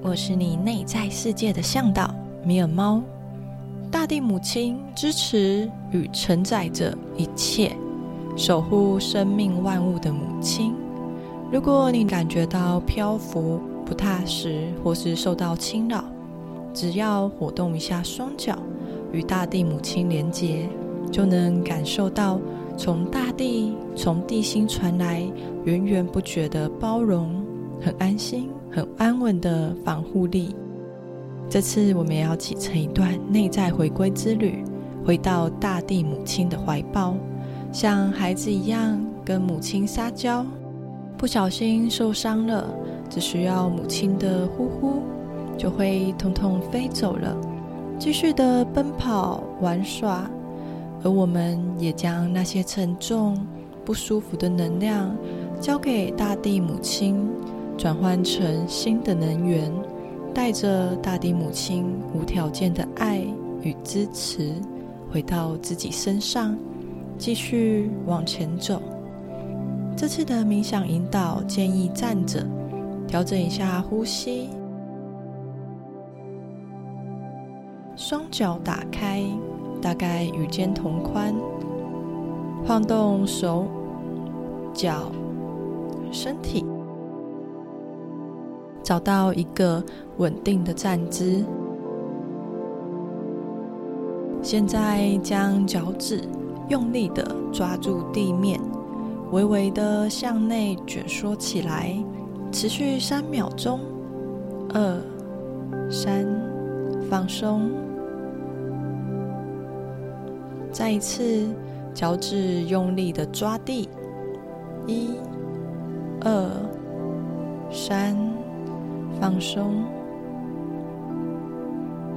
我是你内在世界的向导米尔猫。大地母亲支持与承载着一切，守护生命万物的母亲。如果你感觉到漂浮不踏实，或是受到侵扰，只要活动一下双脚，与大地母亲连结，就能感受到从大地、从地心传来源源不绝的包容，很安心、很安稳的防护力。这次我们也要启程一段内在回归之旅，回到大地母亲的怀抱，像孩子一样跟母亲撒娇。不小心受伤了，只需要母亲的呼呼，就会通通飞走了。继续的奔跑玩耍，而我们也将那些沉重、不舒服的能量交给大地母亲，转换成新的能源，带着大地母亲无条件的爱与支持，回到自己身上，继续往前走。这次的冥想引导建议站着，调整一下呼吸。双脚打开，大概与肩同宽，晃动手、脚、身体，找到一个稳定的站姿。现在将脚趾用力地抓住地面，微微地向内卷缩起来，持续三秒钟。二、三，放松。再一次，脚趾用力的抓地，一、二、三，放松。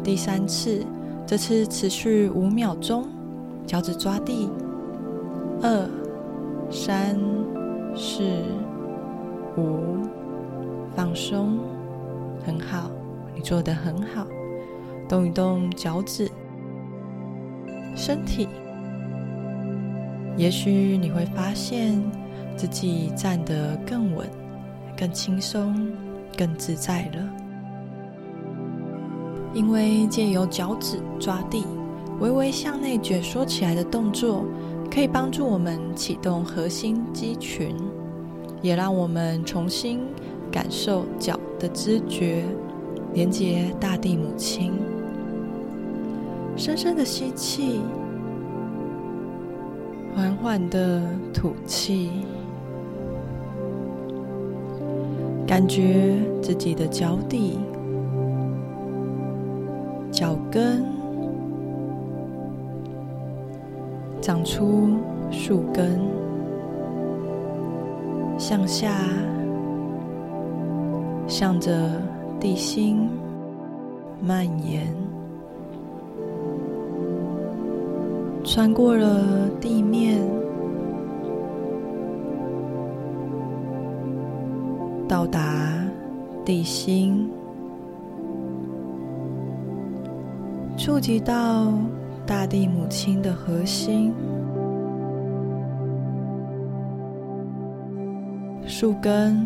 第三次，这次持续五秒钟，脚趾抓地，二、三、四、五，放松，很好，你做得很好，动一动脚趾。身体，也许你会发现自己站得更稳、更轻松、更自在了。因为借由脚趾抓地、微微向内卷缩起来的动作，可以帮助我们启动核心肌群，也让我们重新感受脚的知觉，连接大地母亲。深深的吸气，缓缓的吐气，感觉自己的脚底、脚跟长出树根，向下，向着地心蔓延。穿过了地面，到达地心，触及到大地母亲的核心，树根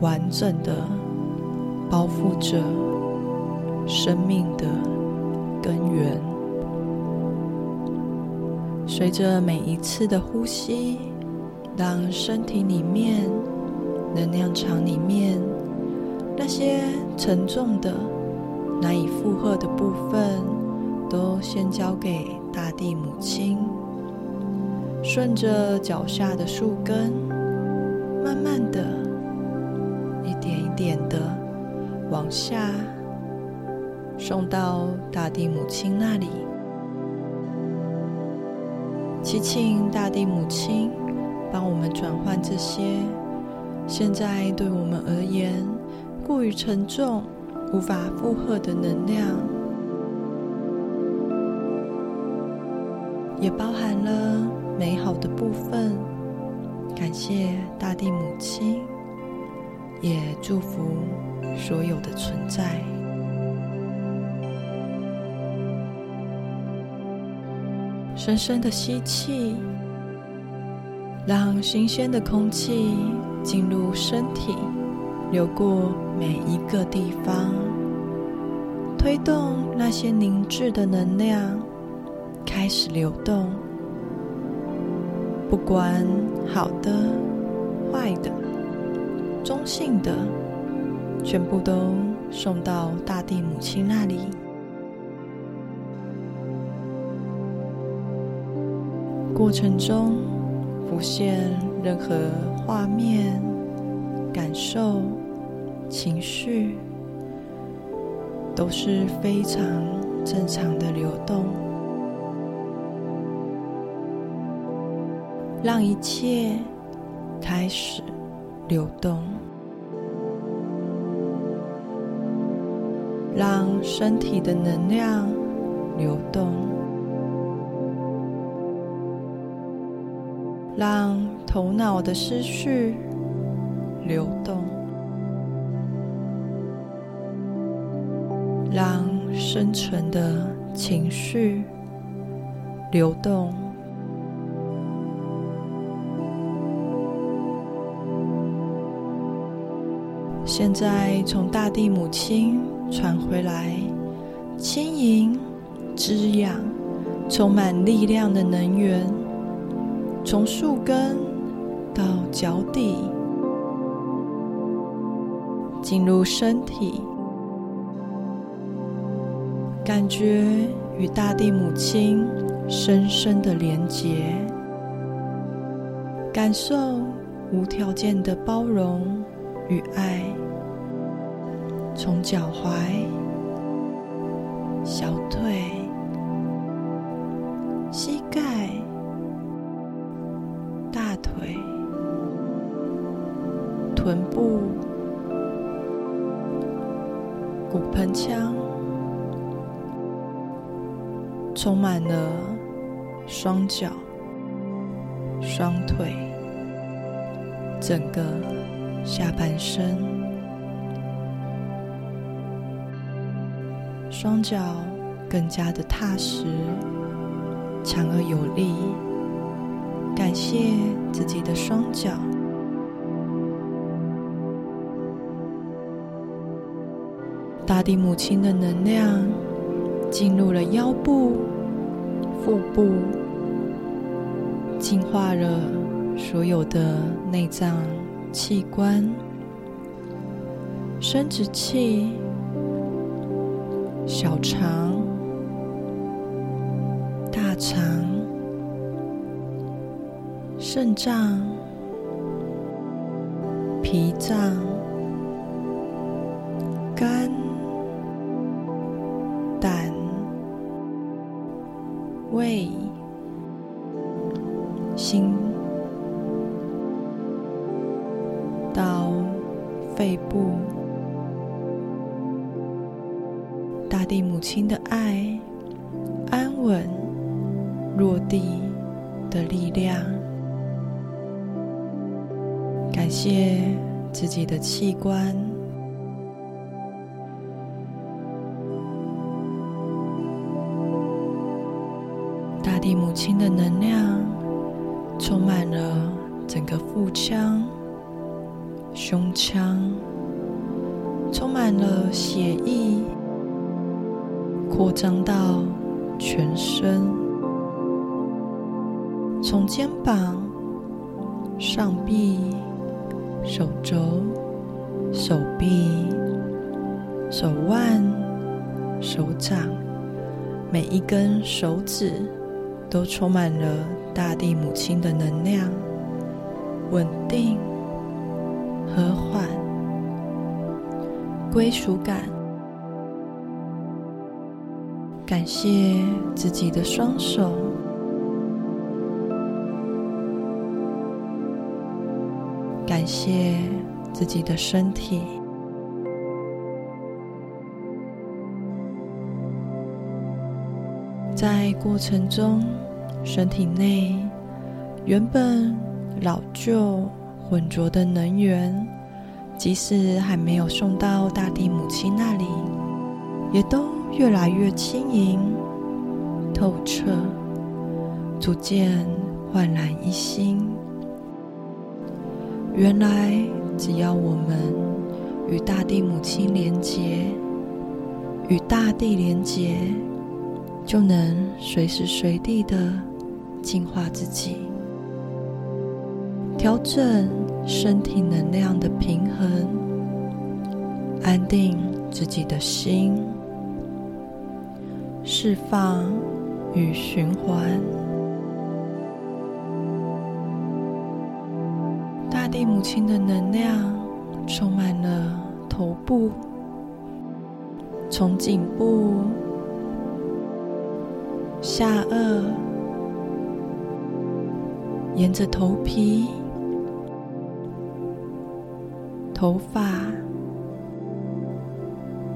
完整的包覆着生命的根源。随着每一次的呼吸，让身体里面、能量场里面那些沉重的、难以负荷的部分，都先交给大地母亲。顺着脚下的树根，慢慢的、一点一点的往下送到大地母亲那里。祈请大地母亲帮我们转换这些现在对我们而言过于沉重、无法负荷的能量，也包含了美好的部分。感谢大地母亲，也祝福所有的存在。深深的吸气，让新鲜的空气进入身体，流过每一个地方，推动那些凝滞的能量开始流动。不管好的、坏的、中性的，全部都送到大地母亲那里。过程中浮现任何画面、感受、情绪，都是非常正常的流动。让一切开始流动，让身体的能量流动，让头脑的思绪流动，让深沉的情绪流动。现在从大地母亲传回来，轻盈、滋养、充满力量的能源，从树根到脚底，进入身体，感觉与大地母亲深深的连结，感受无条件的包容。与爱，从脚踝、小腿、膝盖、臀部、骨盆腔，充满了双脚、双腿，整个。下半身，双脚更加的踏实、强而有力。感谢自己的双脚。大地母亲的能量进入了腰部、腹部，净化了所有的内脏。器官、生殖器、小肠、大肠、肾脏、脾脏、肝、感谢自己的器官，大地母亲的能量充满了整个腹腔。胸腔充满了血液，扩张到全身，从肩膀、上臂、手肘、手臂、手腕、手掌，每一根手指都充满了大地母亲的能量，稳定。和缓，归属感。感谢自己的双手，谢自己的身体。在过程中，身体内原本老旧。浑浊的能源，即使还没有送到大地母亲那里，也都越来越轻盈、透彻，逐渐焕然一新。原来，只要我们与大地母亲连结，与大地连结，就能随时随地的净化自己，调整身体能量的平衡，安定自己的心，释放与循环。地母亲的能量充满了头部，从颈部、下颚，沿着头皮、头发、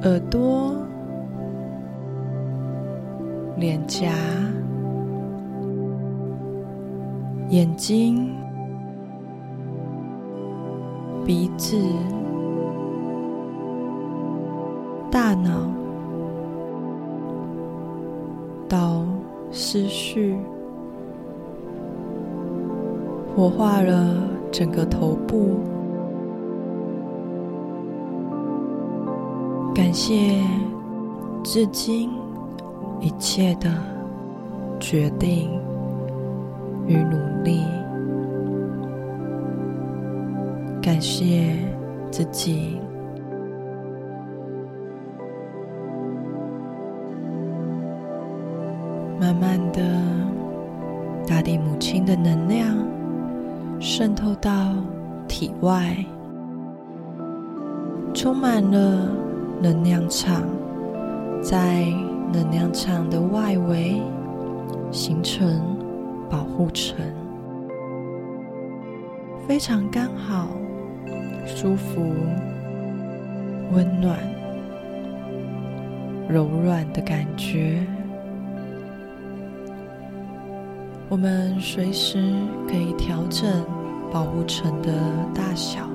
耳朵、脸颊、眼睛。鼻子、大脑到思绪，活化了整个头部。感谢至今一切的决定与努力。感谢自己，慢慢的，大地母亲的能量渗透到体外，充满了能量场，在能量场的外围形成保护层，非常刚好。舒服、温暖、柔软的感觉。我们随时可以调整保护层的大小，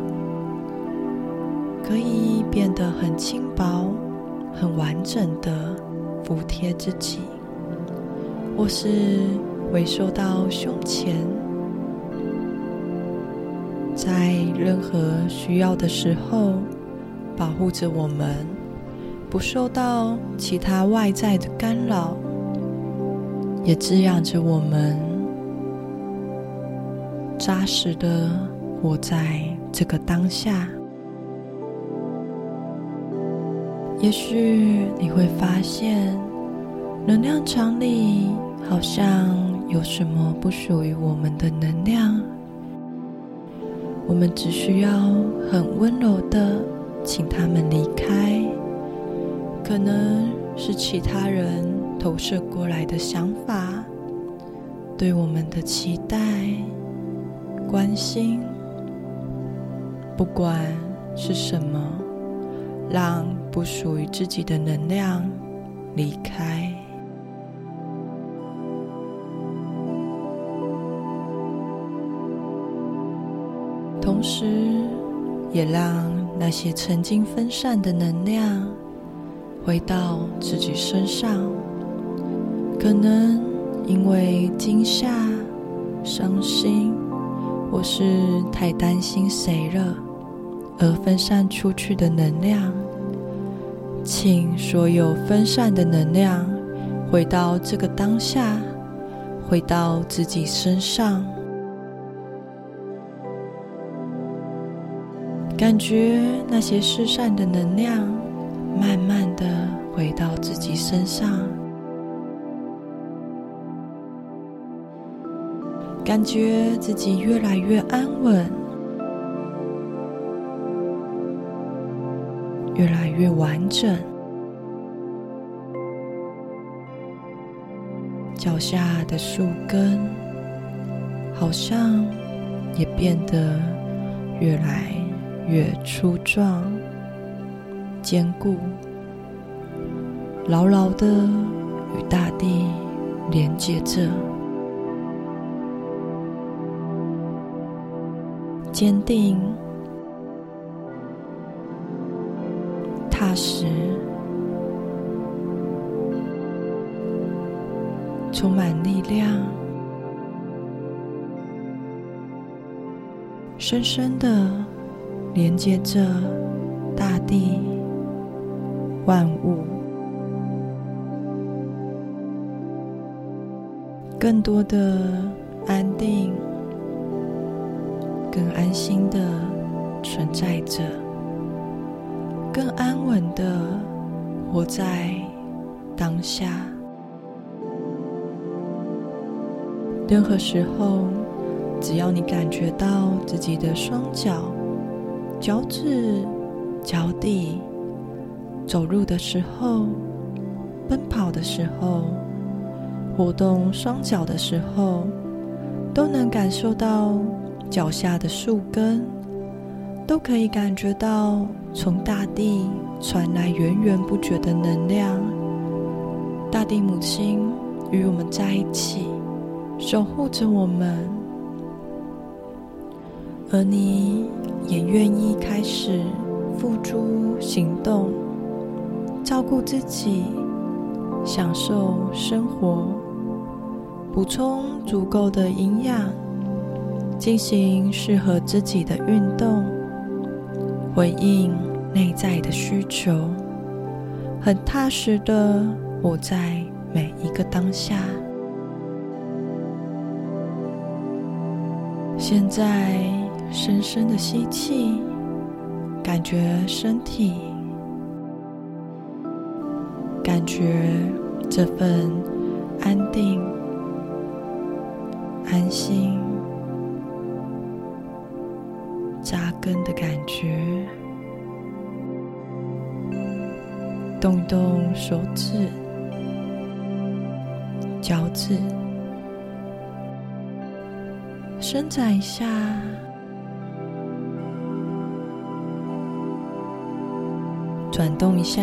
可以变得很轻薄、很完整的服贴自己，或是回收到胸前。在任何需要的时候，保护着我们，不受到其他外在的干扰，也滋养着我们，扎实的活在这个当下。也许你会发现，能量场里好像有什么不属于我们的能量。我们只需要很温柔的请他们离开，可能是其他人投射过来的想法，对我们的期待、关心，不管是什么，让不属于自己的能量离开。同时，也让那些曾经分散的能量回到自己身上。可能因为惊吓、伤心，或是太担心谁了而分散出去的能量，请所有分散的能量回到这个当下，回到自己身上。感觉那些失散的能量，慢慢的回到自己身上。感觉自己越来越安稳，越来越完整。脚下的树根，好像也变得越来。越粗壮、坚固，牢牢的与大地连接着，坚定、踏实、充满力量，深深的。连接着大地、万物，更多的安定、更安心的存在着，更安稳的活在当下。任何时候，只要你感觉到自己的双脚、脚趾、脚底，走路的时候、奔跑的时候、活动双脚的时候，都能感受到脚下的树根，都可以感觉到从大地传来源源不绝的能量。大地母亲与我们在一起。守护着我们，而你也愿意开始付诸行动，照顾自己，享受生活，补充足够的营养，进行适合自己的运动，回应内在的需求，很踏实的活在每一个当下。现在，深深的吸气，感觉身体，感觉这份安定、安心、扎根的感觉。动一动手指、脚趾。伸展一下，转动一下，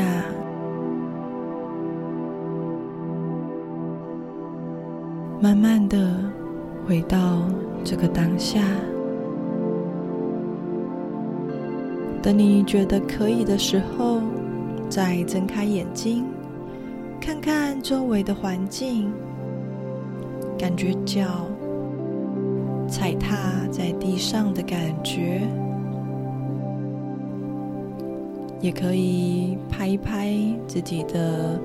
慢慢的回到这个当下。等你觉得可以的时候，再睁开眼睛，看看周围的环境，感觉脚。踩踏在地上的感觉，也可以拍一拍自己的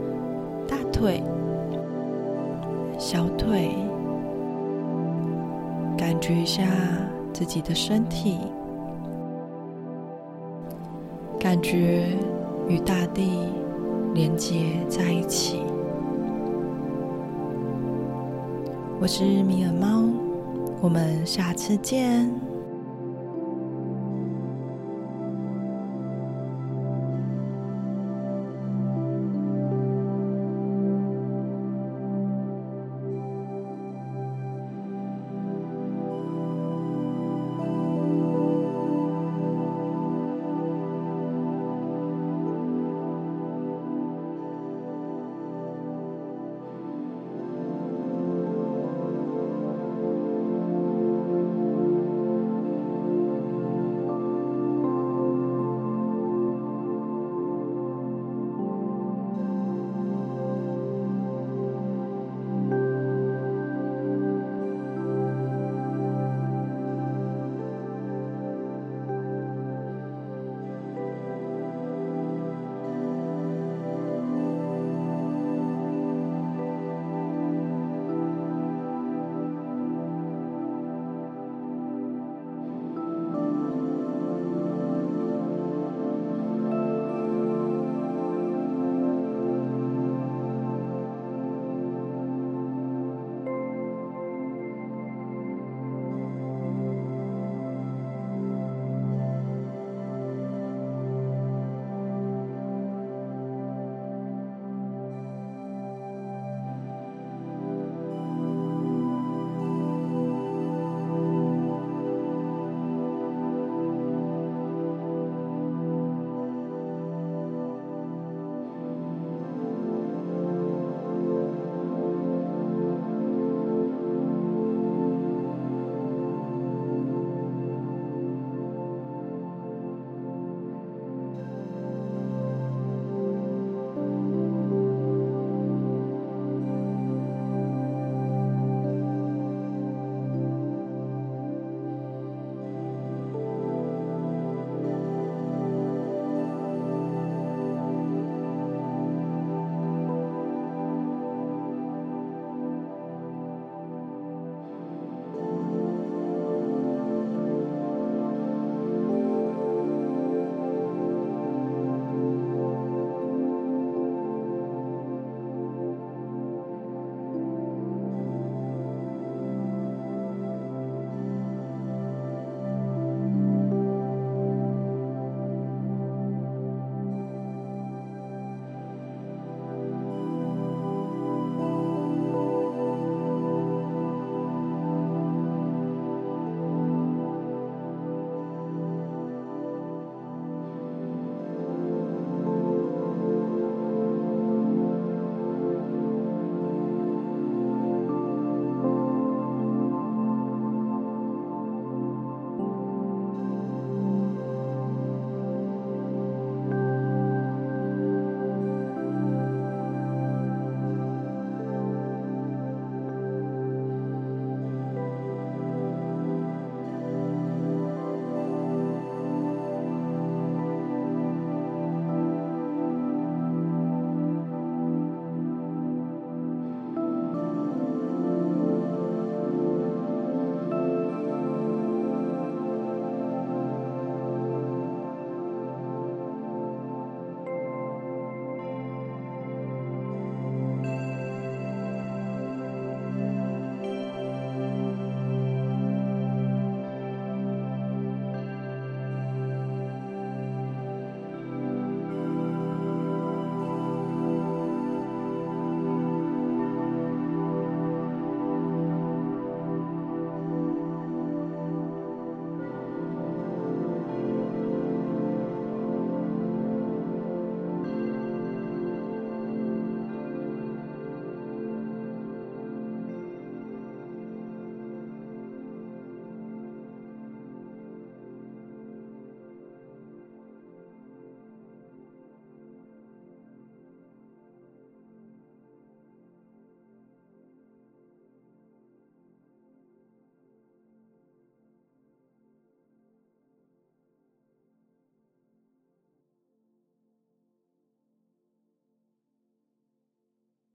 大腿、小腿，感觉一下自己的身体，感觉与大地连接在一起。我是米尔猫。我们下次见。